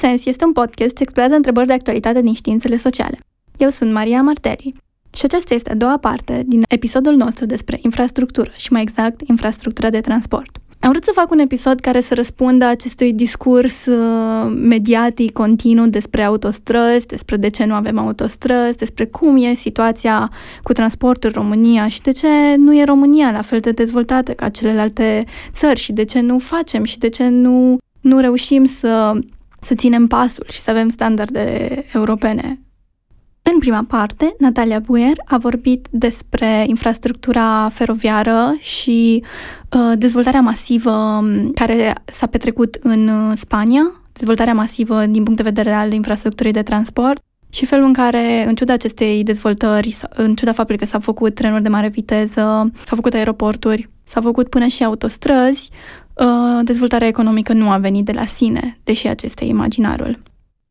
Contrasens este un podcast ce explorează întrebări de actualitate din științele sociale. Eu sunt Maria Marteli și aceasta este a doua parte din episodul nostru despre infrastructură și mai exact infrastructura de transport. Am vrut să fac un episod care să răspundă acestui discurs uh, mediatic continuu despre autostrăzi, despre de ce nu avem autostrăzi, despre cum e situația cu transportul în România și de ce nu e România la fel de dezvoltată ca celelalte țări și de ce nu facem și de ce nu, nu reușim să, să ținem pasul și să avem standarde europene. În prima parte, Natalia Buer a vorbit despre infrastructura feroviară și uh, dezvoltarea masivă um, care s-a petrecut în uh, Spania, dezvoltarea masivă din punct de vedere al infrastructurii de transport și felul în care, în ciuda acestei dezvoltări, în ciuda faptului că s-au făcut trenuri de mare viteză, s-au făcut aeroporturi, s-au făcut până și autostrăzi, uh, dezvoltarea economică nu a venit de la sine, deși acesta e imaginarul.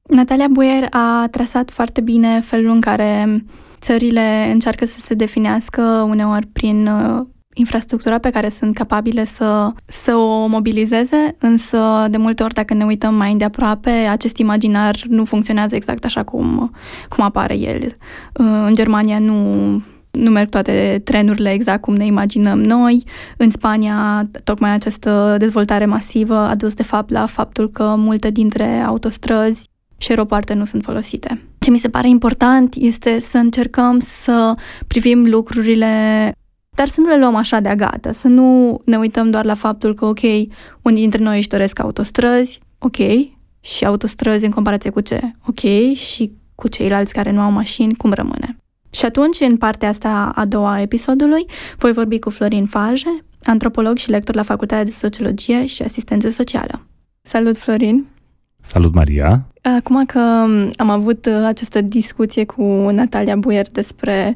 Natalia Buier a trasat foarte bine felul în care țările încearcă să se definească uneori prin uh, infrastructura pe care sunt capabile să, să o mobilizeze, însă de multe ori dacă ne uităm mai îndeaproape, acest imaginar nu funcționează exact așa cum, cum apare el. Uh, în Germania nu nu merg toate trenurile exact cum ne imaginăm noi. În Spania, tocmai această dezvoltare masivă a dus de fapt la faptul că multe dintre autostrăzi și aeropoarte nu sunt folosite. Ce mi se pare important este să încercăm să privim lucrurile dar să nu le luăm așa de gata, să nu ne uităm doar la faptul că, ok, unii dintre noi își doresc autostrăzi, ok, și autostrăzi în comparație cu ce? Ok, și cu ceilalți care nu au mașini, cum rămâne? Și atunci, în partea asta a doua a episodului, voi vorbi cu Florin Faje, antropolog și lector la Facultatea de Sociologie și Asistență Socială. Salut, Florin! Salut, Maria! Acum că am avut uh, această discuție cu Natalia Buier despre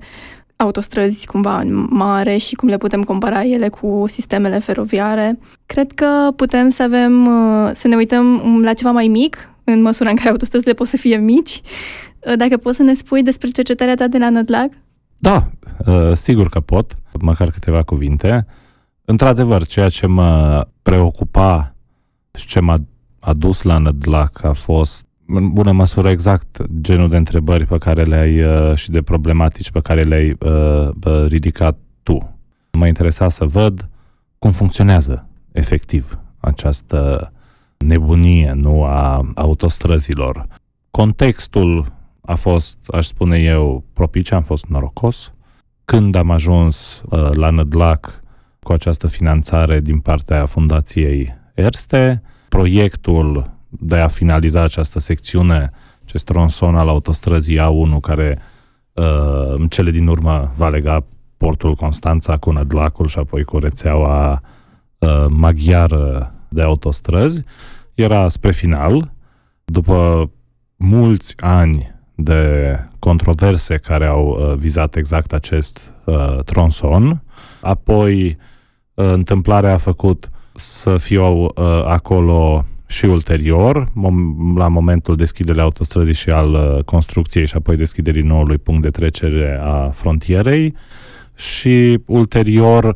autostrăzi cumva în mare și cum le putem compara ele cu sistemele feroviare, cred că putem să avem, uh, să ne uităm la ceva mai mic, în măsura în care autostrăzile pot să fie mici. Uh, dacă poți să ne spui despre cercetarea ta de la Nădlag? Da, sigur că pot, măcar câteva cuvinte. Într-adevăr, ceea ce mă preocupa și ce m-a adus la Nădlac a fost în bună măsură exact genul de întrebări pe care le-ai uh, și de problematici pe care le-ai uh, ridicat tu. Mă interesa să văd cum funcționează efectiv această nebunie, nu a autostrăzilor. Contextul a fost, aș spune eu, propice, am fost norocos. Când am ajuns uh, la Nădlac cu această finanțare din partea Fundației Erste, proiectul de a finaliza această secțiune, acest tronson al autostrăzii A1 care uh, în cele din urmă va lega portul Constanța cu Nădlacul și apoi cu rețeaua uh, maghiară de autostrăzi, era spre final. După mulți ani de controverse care au uh, vizat exact acest uh, tronson, apoi uh, întâmplarea a făcut să fiu uh, acolo și ulterior, mom- la momentul deschiderii autostrăzii și al uh, construcției și apoi deschiderii noului punct de trecere a frontierei și ulterior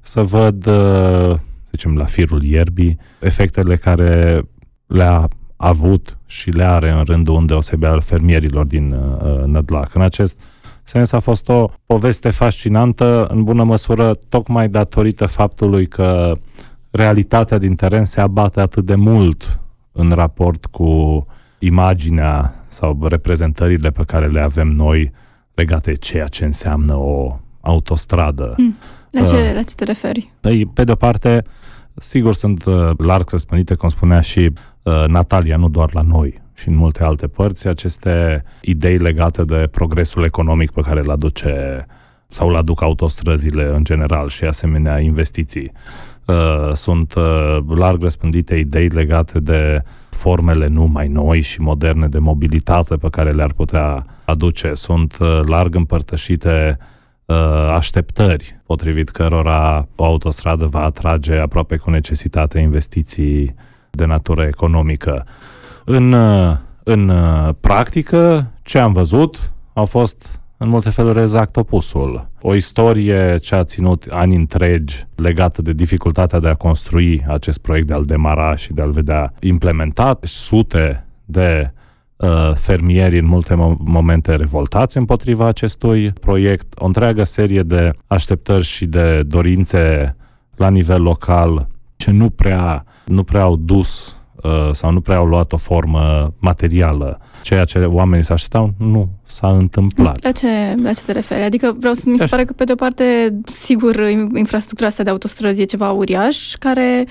să văd, uh, zicem, la firul ierbii, efectele care le-a avut și le are în rândul undeosebi al fermierilor din uh, Nădlac. În acest sens a fost o poveste fascinantă, în bună măsură, tocmai datorită faptului că realitatea din teren se abate atât de mult în raport cu imaginea sau reprezentările pe care le avem noi legate de ceea ce înseamnă o autostradă. Mm. La, ce, uh, la ce te referi? Păi, pe de-o parte, sigur sunt uh, larg răspândite, cum spunea și uh, Natalia, nu doar la noi, și în multe alte părți, aceste idei legate de progresul economic pe care îl aduce sau îl aduc autostrăzile în general și asemenea investiții. Uh, sunt uh, larg răspândite idei legate de formele nu mai noi și moderne de mobilitate pe care le-ar putea aduce. Sunt uh, larg împărtășite așteptări potrivit cărora o autostradă va atrage aproape cu necesitate investiții de natură economică. În, în practică, ce am văzut au fost în multe feluri exact opusul. O istorie ce a ținut ani întregi legată de dificultatea de a construi acest proiect, de a-l demara și de a-l vedea implementat, sute de uh, fermieri în multe momente revoltați împotriva acestui proiect, o întreagă serie de așteptări și de dorințe la nivel local ce nu prea, nu prea au dus uh, sau nu prea au luat o formă materială. Ceea ce oamenii se așteptau nu s-a întâmplat. La ce, la ce te referi? Adică vreau să mi se pare că, pe de o parte, sigur, infrastructura asta de autostrăzi e ceva uriaș, care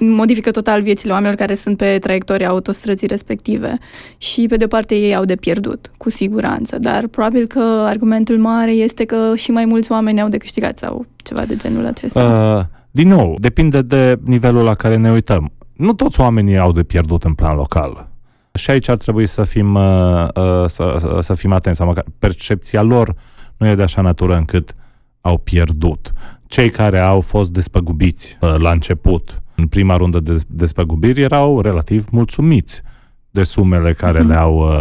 modifică total viețile oamenilor care sunt pe traiectoria autostrăzii respective. Și, pe de o parte, ei au de pierdut, cu siguranță. Dar probabil că argumentul mare este că și mai mulți oameni au de câștigat sau ceva de genul acesta. Uh, din nou, depinde de nivelul la care ne uităm. Nu toți oamenii au de pierdut în plan local. Și aici ar trebui să fim, uh, uh, să, să fim atenți, sau măcar percepția lor nu e de așa natură încât au pierdut. Cei care au fost despăgubiți uh, la început, în prima rundă de despăgubiri, erau relativ mulțumiți de sumele care uh-huh. le-au,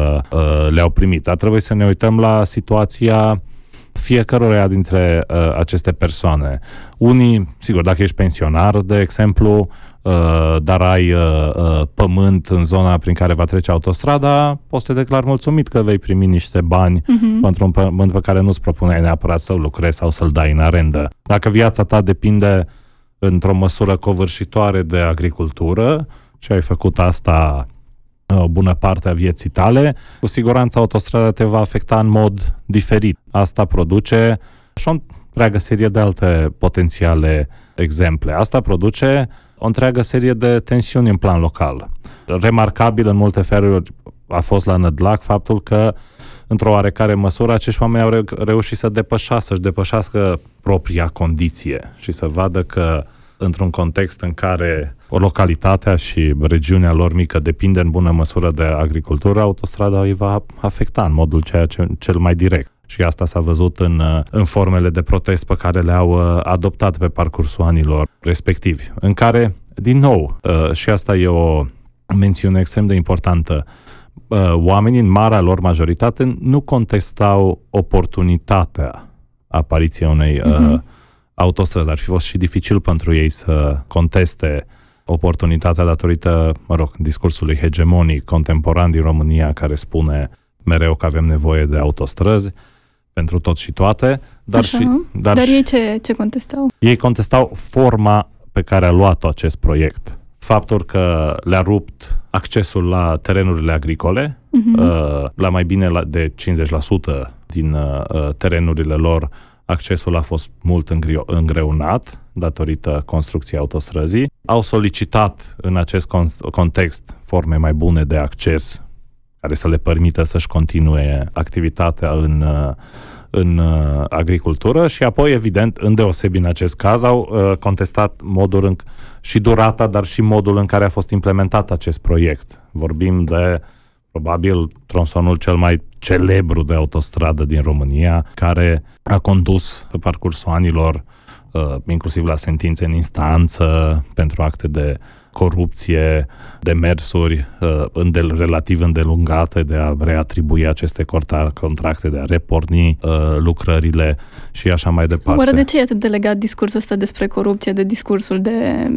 le-au primit. Dar trebuie să ne uităm la situația fiecăruia dintre uh, aceste persoane. Unii, sigur, dacă ești pensionar, de exemplu, uh, dar ai uh, uh, pământ în zona prin care va trece autostrada, poți să te declar mulțumit că vei primi niște bani uh-huh. pentru un pământ pe care nu-ți propuneai neapărat să-l lucrezi sau să-l dai în arendă. Dacă viața ta depinde într-o măsură covârșitoare de agricultură și ai făcut asta o bună parte a vieții tale, cu siguranță autostrada te va afecta în mod diferit. Asta produce și o întreagă serie de alte potențiale exemple. Asta produce o întreagă serie de tensiuni în plan local. Remarcabil în multe feluri a fost la Nădlac faptul că într-o oarecare măsură acești oameni au reușit să depășească, să-și depășească propria condiție și să vadă că într-un context în care o localitatea și regiunea lor mică depinde în bună măsură de agricultură, autostrada îi va afecta în modul ceea ce, cel mai direct. Și asta s-a văzut în, în formele de protest pe care le-au uh, adoptat pe parcursul anilor respectivi, în care, din nou, uh, și asta e o mențiune extrem de importantă, uh, oamenii, în marea lor majoritate, nu contestau oportunitatea apariției unei uh-huh. autostrăzi. Ar fi fost și dificil pentru ei să conteste oportunitatea datorită, mă rog, discursului hegemonic contemporan din România care spune mereu că avem nevoie de autostrăzi pentru tot și toate. Dar, Așa, și, dar, dar și, ei ce, ce contestau? Ei contestau forma pe care a luat-o acest proiect. Faptul că le-a rupt accesul la terenurile agricole, uh-huh. la mai bine de 50% din uh, terenurile lor, accesul a fost mult îngreunat datorită construcției autostrăzii. Au solicitat în acest context forme mai bune de acces care să le permită să-și continue activitatea în, în agricultură și apoi, evident, în deosebi în acest caz, au uh, contestat modul în, și durata, dar și modul în care a fost implementat acest proiect. Vorbim de probabil tronsonul cel mai celebru de autostradă din România, care a condus pe parcursul anilor uh, inclusiv la sentințe în instanță pentru acte de corupție, demersuri uh, îndel, relativ îndelungate de a reatribui aceste contracte, de a reporni uh, lucrările și așa mai departe. Oare de ce e atât de legat discursul ăsta despre corupție de discursul de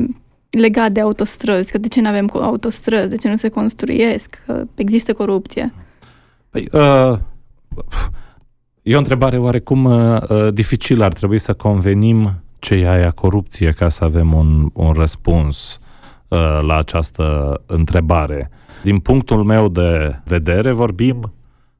legat de autostrăzi, că de ce nu avem autostrăzi, de ce nu se construiesc, că există corupție? Păi, uh, e o întrebare oarecum uh, uh, dificilă. Ar trebui să convenim ce e aia corupție ca să avem un, un răspuns uh, la această întrebare. Din punctul meu de vedere, vorbim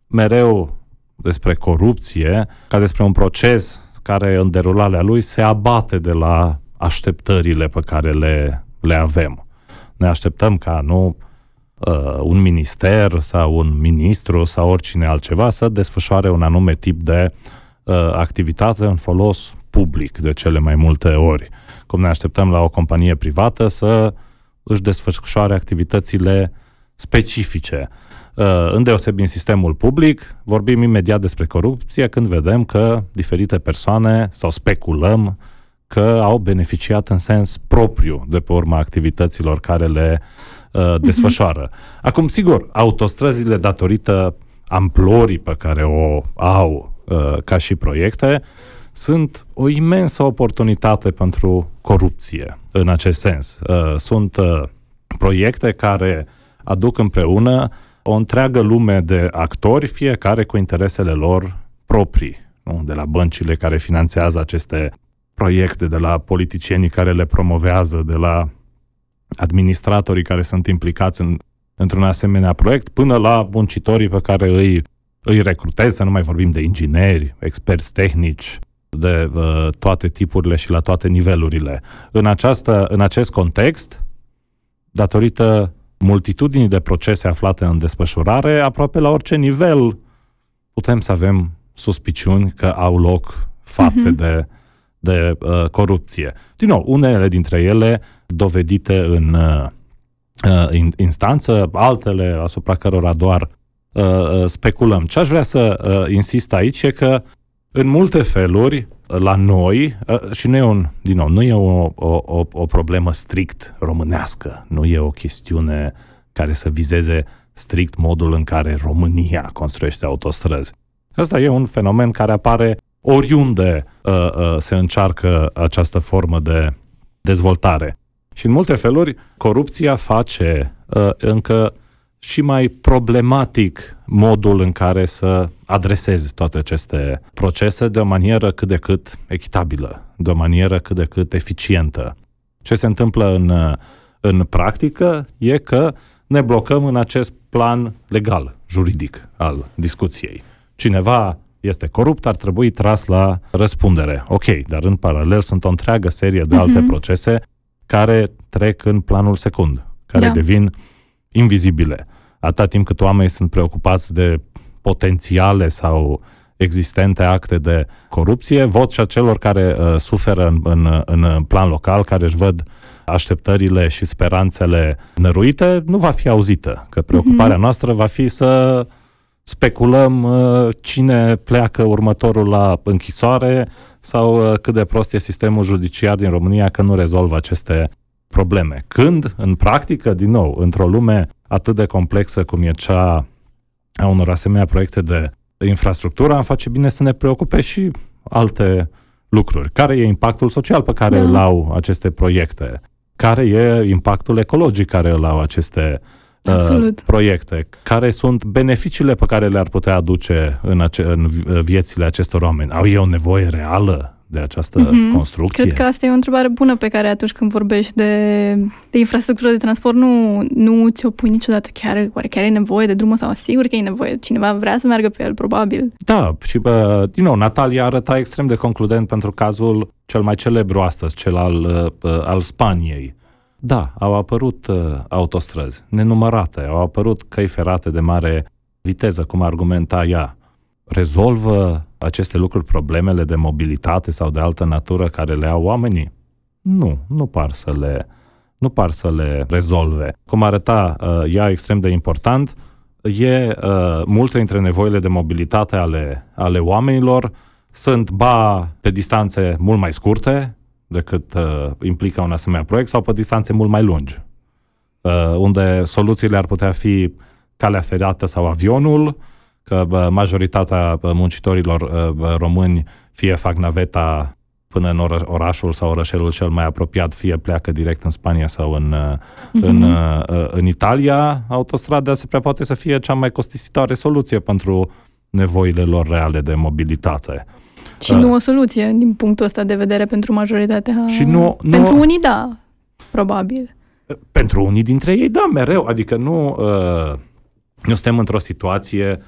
mereu despre corupție ca despre un proces care în derularea lui se abate de la așteptările pe care le, le avem. Ne așteptăm ca nu uh, un minister sau un ministru sau oricine altceva să desfășoare un anume tip de uh, activitate în folos public de cele mai multe ori. Cum ne așteptăm la o companie privată să își desfășoare activitățile specifice. Uh, îndeosebi în sistemul public, vorbim imediat despre corupție când vedem că diferite persoane sau speculăm că au beneficiat în sens propriu de pe urma activităților care le uh, desfășoară. Uh-huh. Acum, sigur, autostrăzile, datorită amplorii pe care o au uh, ca și proiecte, sunt o imensă oportunitate pentru corupție în acest sens. Uh, sunt uh, proiecte care aduc împreună o întreagă lume de actori, fiecare cu interesele lor proprii, nu? de la băncile care finanțează aceste proiecte, de la politicienii care le promovează, de la administratorii care sunt implicați în, într-un asemenea proiect, până la muncitorii pe care îi, îi recrutez, să nu mai vorbim de ingineri, experți tehnici, de uh, toate tipurile și la toate nivelurile. În, această, în acest context, datorită multitudinii de procese aflate în desfășurare, aproape la orice nivel putem să avem suspiciuni că au loc fapte uh-huh. de, de uh, corupție. Din nou, unele dintre ele dovedite în uh, uh instanță, altele asupra cărora doar uh, uh, speculăm. Ce aș vrea să uh, insist aici e că în multe feluri, la noi, uh, și nu e, un, din nou, nu e o, o, o, o problemă strict românească, nu e o chestiune care să vizeze strict modul în care România construiește autostrăzi. Asta e un fenomen care apare oriunde uh, uh, se încearcă această formă de dezvoltare. Și în multe feluri, corupția face uh, încă și mai problematic modul în care să adresezi toate aceste procese de o manieră cât de cât echitabilă, de o manieră cât de cât eficientă. Ce se întâmplă în, în practică e că ne blocăm în acest plan legal, juridic al discuției. Cineva este corupt, ar trebui tras la răspundere. Ok, dar în paralel sunt o întreagă serie de alte uh-huh. procese care trec în planul secund, care da. devin invizibile. Atâta timp cât oamenii sunt preocupați de potențiale sau existente acte de corupție, vocea celor care uh, suferă în, în, în plan local, care își văd așteptările și speranțele năruite, nu va fi auzită. Că preocuparea mm-hmm. noastră va fi să speculăm uh, cine pleacă următorul la închisoare sau uh, cât de prost e sistemul judiciar din România că nu rezolvă aceste probleme. Când, în practică, din nou, într-o lume atât de complexă cum e cea a unor asemenea proiecte de infrastructură, am face bine să ne preocupe și alte lucruri. Care e impactul social pe care da. îl au aceste proiecte? Care e impactul ecologic care îl au aceste uh, proiecte? Care sunt beneficiile pe care le-ar putea aduce în, ace- în viețile acestor oameni? Au ei o nevoie reală de această mm-hmm. construcție? Cred că asta e o întrebare bună pe care atunci când vorbești de, de infrastructură de transport nu, nu ți-o pui niciodată. Chiar, oare chiar e nevoie de drumul sau sigur că e nevoie? Cineva vrea să meargă pe el, probabil. Da, și bă, din nou, Natalia arăta extrem de concludent pentru cazul cel mai celebru astăzi, cel al, uh, al Spaniei. Da, au apărut uh, autostrăzi nenumărate, au apărut căi ferate de mare viteză, cum argumenta ea. Rezolvă aceste lucruri problemele de mobilitate sau de altă natură care le au oamenii? Nu, nu par să le, nu par să le rezolve. Cum arăta uh, ea extrem de important, e uh, multe dintre nevoile de mobilitate ale, ale oamenilor sunt ba pe distanțe mult mai scurte decât uh, implică un asemenea proiect sau pe distanțe mult mai lungi, uh, unde soluțiile ar putea fi calea ferată sau avionul, că majoritatea muncitorilor români fie fac naveta până în orașul sau orășelul cel mai apropiat, fie pleacă direct în Spania sau în, mm-hmm. în, în Italia, autostrada se prea poate să fie cea mai costisitoare soluție pentru nevoile lor reale de mobilitate. Și uh, nu o soluție din punctul ăsta de vedere pentru majoritatea. Și nu, nu, pentru unii, da, probabil. Pentru unii dintre ei, da, mereu. Adică nu, uh, nu suntem într-o situație Uh,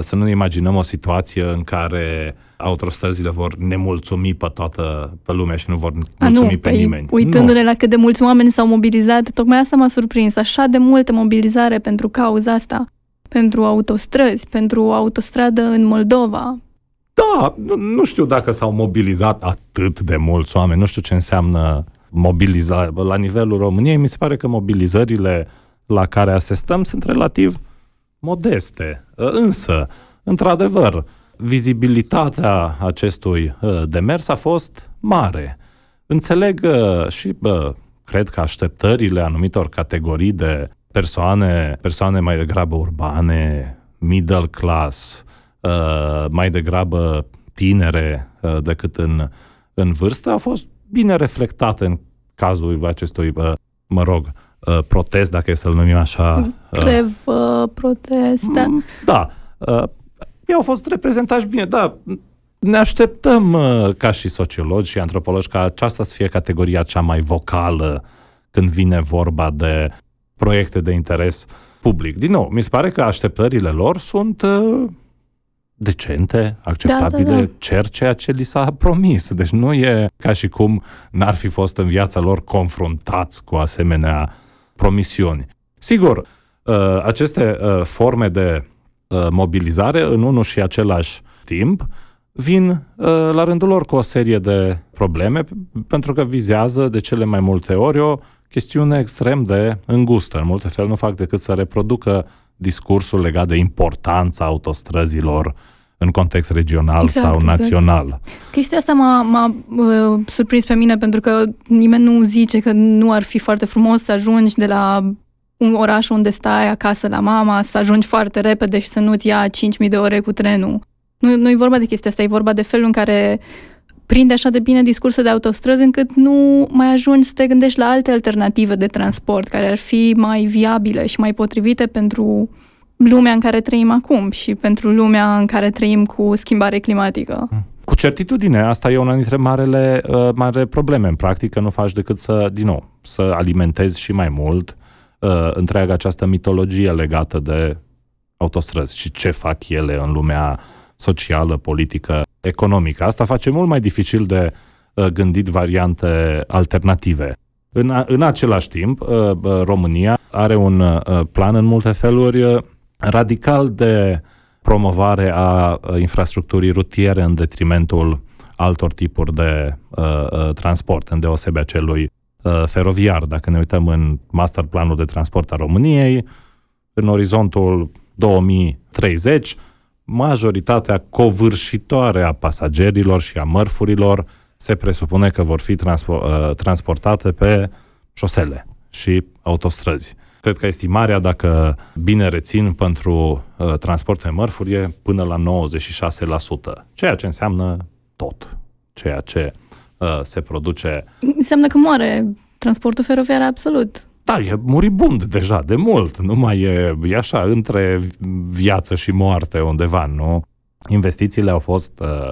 să nu ne imaginăm o situație în care autostrăzile vor nemulțumi pe toată pe lumea și nu vor mulțumi A, nu, pe păi, nimeni. Uitându-ne nu. la cât de mulți oameni s-au mobilizat, tocmai asta m-a surprins. Așa de multă mobilizare pentru cauza asta. Pentru autostrăzi, pentru autostradă în Moldova. Da, nu, nu știu dacă s-au mobilizat atât de mulți oameni. Nu știu ce înseamnă mobilizare. La nivelul României, mi se pare că mobilizările la care asistăm sunt relativ modeste. Însă, într-adevăr, vizibilitatea acestui ă, demers a fost mare. Înțeleg ă, și bă, cred că așteptările anumitor categorii de persoane, persoane mai degrabă urbane, middle class, ă, mai degrabă tinere decât în, în vârstă, a fost bine reflectate în cazul acestui, mă rog, protest, dacă e să-l numim așa, Trevă, protest, da. Mm, Da. Uh, ei au fost reprezentați bine, da. Ne așteptăm, uh, ca și sociologi și antropologi, ca aceasta să fie categoria cea mai vocală când vine vorba de proiecte de interes public. Din nou, mi se pare că așteptările lor sunt uh, decente, acceptabile, Da, da, da. cer ceea ce li s-a promis. Deci nu e ca și cum n-ar fi fost în viața lor confruntați cu asemenea promisiuni. Sigur, uh, aceste uh, forme de uh, mobilizare în unul și același timp vin uh, la rândul lor cu o serie de probleme pentru că vizează de cele mai multe ori o chestiune extrem de îngustă. În multe fel nu fac decât să reproducă discursul legat de importanța autostrăzilor în context regional Exact, sau exact. național. Chestia asta m-a, m-a uh, surprins pe mine pentru că nimeni nu zice că nu ar fi foarte frumos să ajungi de la un oraș unde stai acasă la mama, să ajungi foarte repede și să nu-ți ia 5.000 de ore cu trenul. Nu, nu e vorba de chestia asta, e vorba de felul în care prinde așa de bine discursul de autostrăzi încât nu mai ajungi să te gândești la alte alternative de transport care ar fi mai viabile și mai potrivite pentru lumea în care trăim acum și pentru lumea în care trăim cu schimbare climatică. Cu certitudine, asta e una dintre marele, uh, mare probleme. În practică nu faci decât să, din nou, să alimentezi și mai mult uh, întreaga această mitologie legată de autostrăzi și ce fac ele în lumea socială, politică, economică. Asta face mult mai dificil de uh, gândit variante alternative. În, a, în același timp, uh, uh, România are un uh, plan în multe feluri uh, radical de promovare a uh, infrastructurii rutiere în detrimentul altor tipuri de uh, uh, transport, îndeosebe celui uh, feroviar. Dacă ne uităm în masterplanul de transport a României, în orizontul 2030, majoritatea covârșitoare a pasagerilor și a mărfurilor se presupune că vor fi transpo- uh, transportate pe șosele și autostrăzi. Cred că estimarea, dacă bine rețin, pentru uh, transport de mărfuri e până la 96%, ceea ce înseamnă tot. Ceea ce uh, se produce Înseamnă că moare transportul feroviar absolut. da, e muribund deja de mult, nu mai e, e așa, între viață și moarte undeva, nu? Investițiile au fost uh,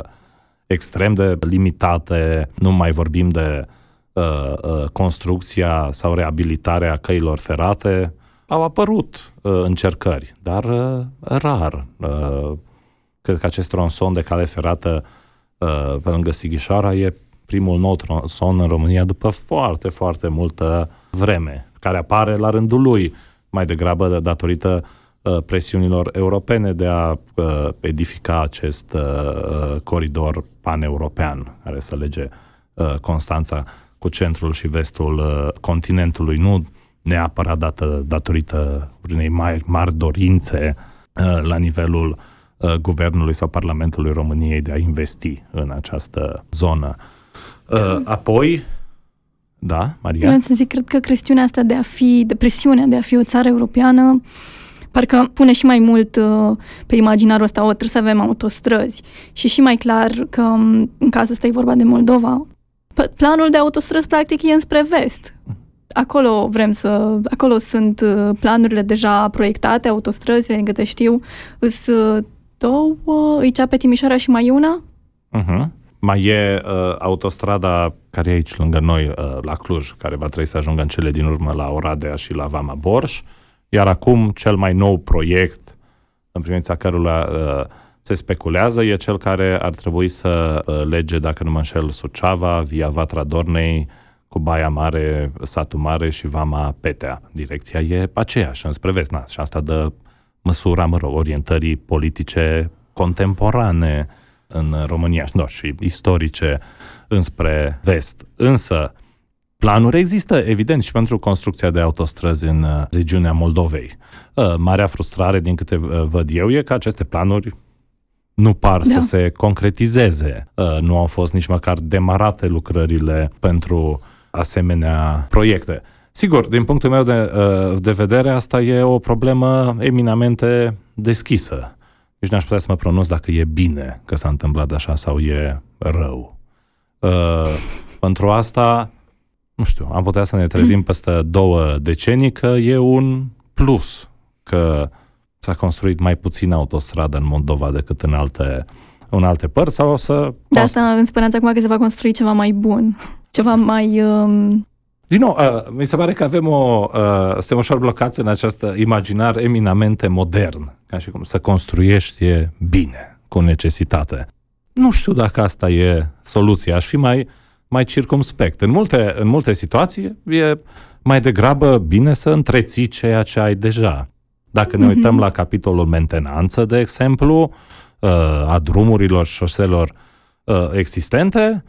extrem de limitate, nu mai vorbim de uh, uh, construcția sau reabilitarea căilor ferate. Au apărut uh, încercări, dar uh, rar. Uh, cred că acest tronson de cale ferată uh, pe lângă Sighișoara e primul nou tronson în România după foarte, foarte multă vreme, care apare la rândul lui, mai degrabă de datorită uh, presiunilor europene de a uh, edifica acest uh, uh, coridor paneuropean care să lege uh, Constanța cu centrul și vestul uh, continentului, nu neapărat dată, datorită unei mari, mari dorințe uh, la nivelul uh, Guvernului sau Parlamentului României de a investi în această zonă. Uh, apoi, da, Maria? Vreau să zic, cred că chestiunea asta de a fi, de presiunea de a fi o țară europeană, parcă pune și mai mult uh, pe imaginarul ăsta, o, trebuie să avem autostrăzi. Și și mai clar că um, în cazul ăsta e vorba de Moldova, p- planul de autostrăzi practic e înspre vest. Acolo vrem să, acolo sunt uh, planurile deja proiectate, autostrăzile, din câte știu, sunt uh, două, e cea pe Timișoara și mai una, Uh-huh. Mai e uh, autostrada care e aici lângă noi, uh, la Cluj, care va trebui să ajungă în cele din urmă la Oradea și la Vama Borș. Iar acum, cel mai nou proiect, în privința căruia uh, se speculează, e cel care ar trebui să uh, lege, dacă nu mă înșel, Suceava, via Vatra Dornei, cu Baia Mare, Satul Mare și Vama Petea. Direcția e aceeași, înspre vest. Na, și asta dă măsura, mă rog, orientării politice contemporane în România no, și istorice înspre vest. Însă, planuri există, evident, și pentru construcția de autostrăzi în uh, regiunea Moldovei. Uh, Marea frustrare, din câte uh, văd eu, e că aceste planuri nu par Da. să se concretizeze. Uh, Nu au fost nici măcar demarate lucrările pentru asemenea proiecte. Sigur, din punctul meu de, uh, de vedere, asta e o problemă eminamente deschisă. Nici n-aș putea să mă pronunț dacă e bine că s-a întâmplat așa sau e rău. Uh, pentru asta, nu știu, am putea să ne trezim peste două decenii că e un plus că s-a construit mai puțin autostradă în Moldova decât în alte, în alte părți sau o să... De asta în speranța acum că se va construi ceva mai bun, ceva mai... Um... Din nou, uh, mi se pare că avem o... Uh, suntem ușor blocați în această imaginar eminamente modern, ca și cum să construiești e bine, cu necesitate. Nu știu dacă asta e soluția. Aș fi mai, mai circumspect. În multe, în multe situații e mai degrabă bine să întreții ceea ce ai deja. Dacă ne uităm mm-hmm. la capitolul mentenanță, de exemplu, uh, a drumurilor, șoselor uh, existente,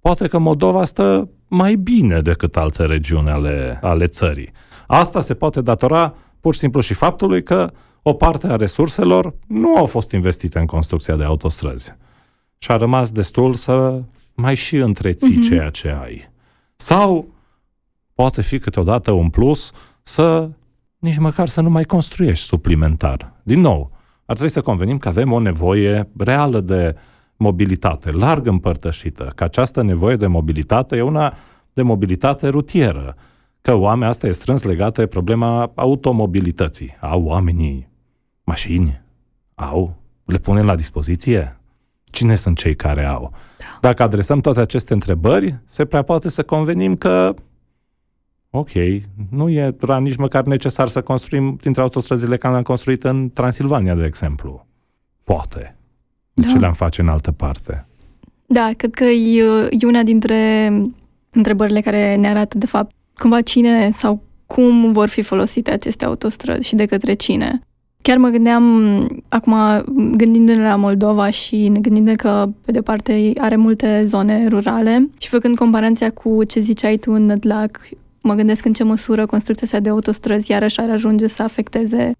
poate că Moldova stă mai bine decât alte regiuni ale, ale țării. Asta se poate datora pur și simplu și faptului că o parte a resurselor nu au fost investite în construcția de autostrăzi. Și a rămas destul să mai și întreții uh-huh. ceea ce ai. Sau poate fi câteodată un plus să nici măcar să nu mai construiești suplimentar. Din nou, ar trebui să convenim că avem o nevoie reală de mobilitate, larg împărtășită, că această nevoie de mobilitate e una de mobilitate rutieră, că oamenii asta e strâns legată de problema automobilității. Au oamenii mașini? Au? Le punem la dispoziție? Cine sunt cei care au? Dacă adresăm toate aceste întrebări, se prea poate să convenim că ok, nu e nici măcar necesar să construim dintre autostrăzile care le-am construit în Transilvania, de exemplu. Poate. De da. ce le-am face în altă parte? Da, cred că e, e una dintre întrebările care ne arată, de fapt, cumva cine sau cum vor fi folosite aceste autostrăzi și de către cine. Chiar mă gândeam, acum gândindu-ne la Moldova și ne gândindu-ne că, pe de parte, are multe zone rurale și făcând comparația cu ce ziceai tu în Nădlac, mă gândesc în ce măsură construcția asta de autostrăzi iarăși ar ajunge să afecteze um,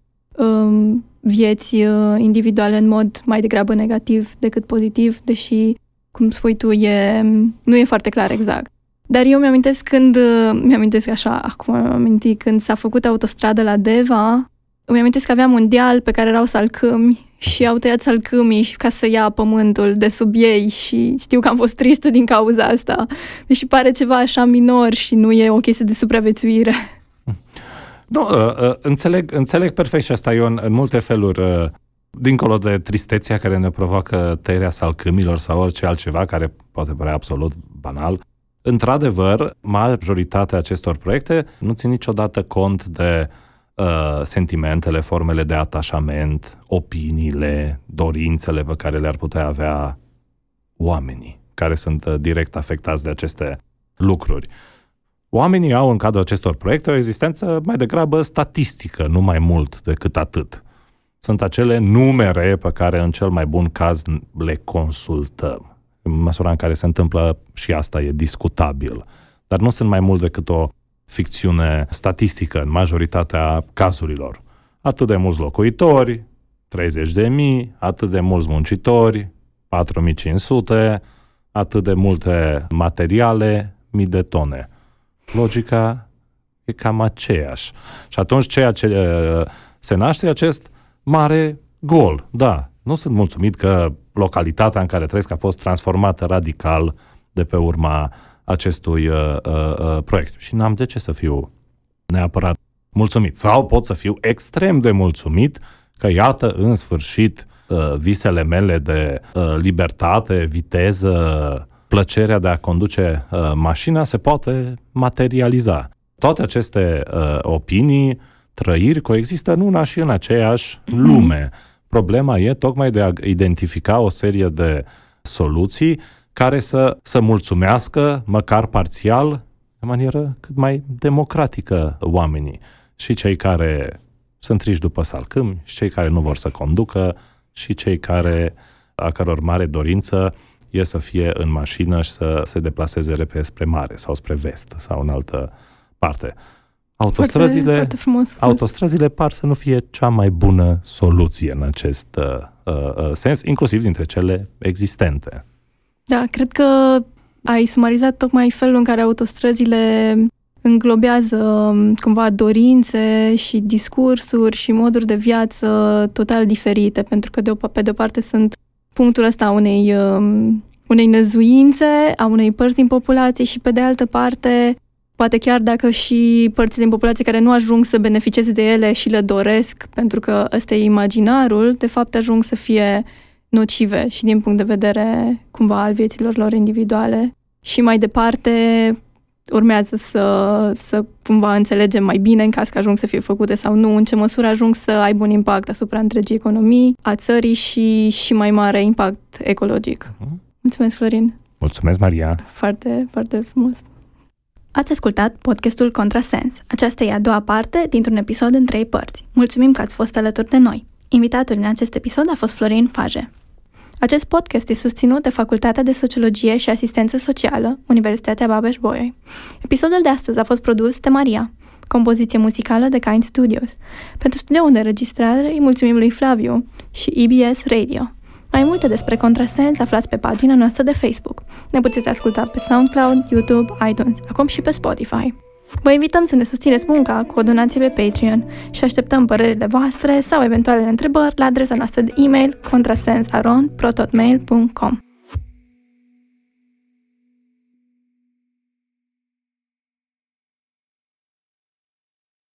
vieți uh, individuale în mod mai degrabă negativ decât pozitiv, deși, cum spui tu, e, nu e foarte clar exact. Dar eu mi-amintesc când, uh, mi-amintesc așa, acum mi-am când s-a făcut autostradă la Deva, îmi amintesc că aveam un deal pe care erau salcâmi și au tăiat salcâmii ca să ia pământul de sub ei și știu că am fost tristă din cauza asta. Deși pare ceva așa minor și nu e o chestie de supraviețuire. Nu, uh, uh, înțeleg, înțeleg perfect și asta eu în, în multe feluri, uh, dincolo de tristețea care ne provoacă tăierea salcâmilor sau orice altceva care poate părea absolut banal, într-adevăr, majoritatea acestor proiecte nu țin niciodată cont de uh, sentimentele, formele de atașament, opiniile, dorințele pe care le-ar putea avea oamenii care sunt uh, direct afectați de aceste lucruri. Oamenii au în cadrul acestor proiecte o existență mai degrabă statistică, nu mai mult decât atât. Sunt acele numere pe care în cel mai bun caz le consultăm. În măsura în care se întâmplă și asta e discutabil. Dar nu sunt mai mult decât o ficțiune statistică în majoritatea cazurilor. Atât de mulți locuitori, 30 de mii, atât de mulți muncitori, 4500, atât de multe materiale, mii de tone. Logica e cam aceeași. Și atunci ceea ce uh, se naște acest mare gol. Da, nu sunt mulțumit că localitatea în care trăiesc a fost transformată radical de pe urma acestui uh, uh, uh, proiect. Și n-am de ce să fiu neapărat mulțumit. Sau pot să fiu extrem de mulțumit că, iată, în sfârșit, uh, visele mele de uh, libertate, viteză, plăcerea de a conduce uh, mașina se poate materializa. Toate aceste uh, opinii, trăiri coexistă în una și în aceeași mm-hmm. lume. Problema e tocmai de a identifica o serie de soluții care să, să mulțumească, măcar parțial, de manieră cât mai democratică oamenii. Și cei care sunt triși după salcâmi, și cei care nu vor să conducă, și cei care, a căror mare dorință e să fie în mașină și să se deplaseze repede spre mare sau spre vest sau în altă parte. Autostrăzile, foarte, foarte autostrăzile par să nu fie cea mai bună soluție în acest uh, uh, sens, inclusiv dintre cele existente. Da, cred că ai sumarizat tocmai felul în care autostrăzile înglobează um, cumva dorințe și discursuri și moduri de viață total diferite, pentru că de o, pe de o parte sunt punctul ăsta unei, um, unei năzuințe a unei părți din populație și pe de altă parte poate chiar dacă și părțile din populație care nu ajung să beneficieze de ele și le doresc, pentru că ăsta e imaginarul, de fapt ajung să fie nocive și din punct de vedere cumva al vieților lor individuale. Și mai departe urmează să, să cumva înțelegem mai bine în caz că ajung să fie făcute sau nu, în ce măsură ajung să aibă un impact asupra întregii economii a țării și, și mai mare impact ecologic. Uh-huh. Mulțumesc, Florin! Mulțumesc, Maria! Foarte, foarte frumos! Ați ascultat podcastul Contrasens. Aceasta e a doua parte dintr-un episod în trei părți. Mulțumim că ați fost alături de noi. Invitatul în acest episod a fost Florin Faje. Acest podcast e susținut de Facultatea de Sociologie și Asistență Socială, Universitatea Babeș-Bolyai. Episodul de astăzi a fost produs de Maria, compoziție muzicală de Kind Studios. Pentru studioul de înregistrare îi mulțumim lui Flaviu și EBS Radio. Mai multe despre Contrasens aflați pe pagina noastră de Facebook. Ne puteți asculta pe SoundCloud, YouTube, iTunes, acum și pe Spotify. Vă invităm să ne susțineți munca cu o donație pe Patreon și așteptăm părerile voastre sau eventualele întrebări la adresa noastră de e-mail contrasensaron.prototmail.com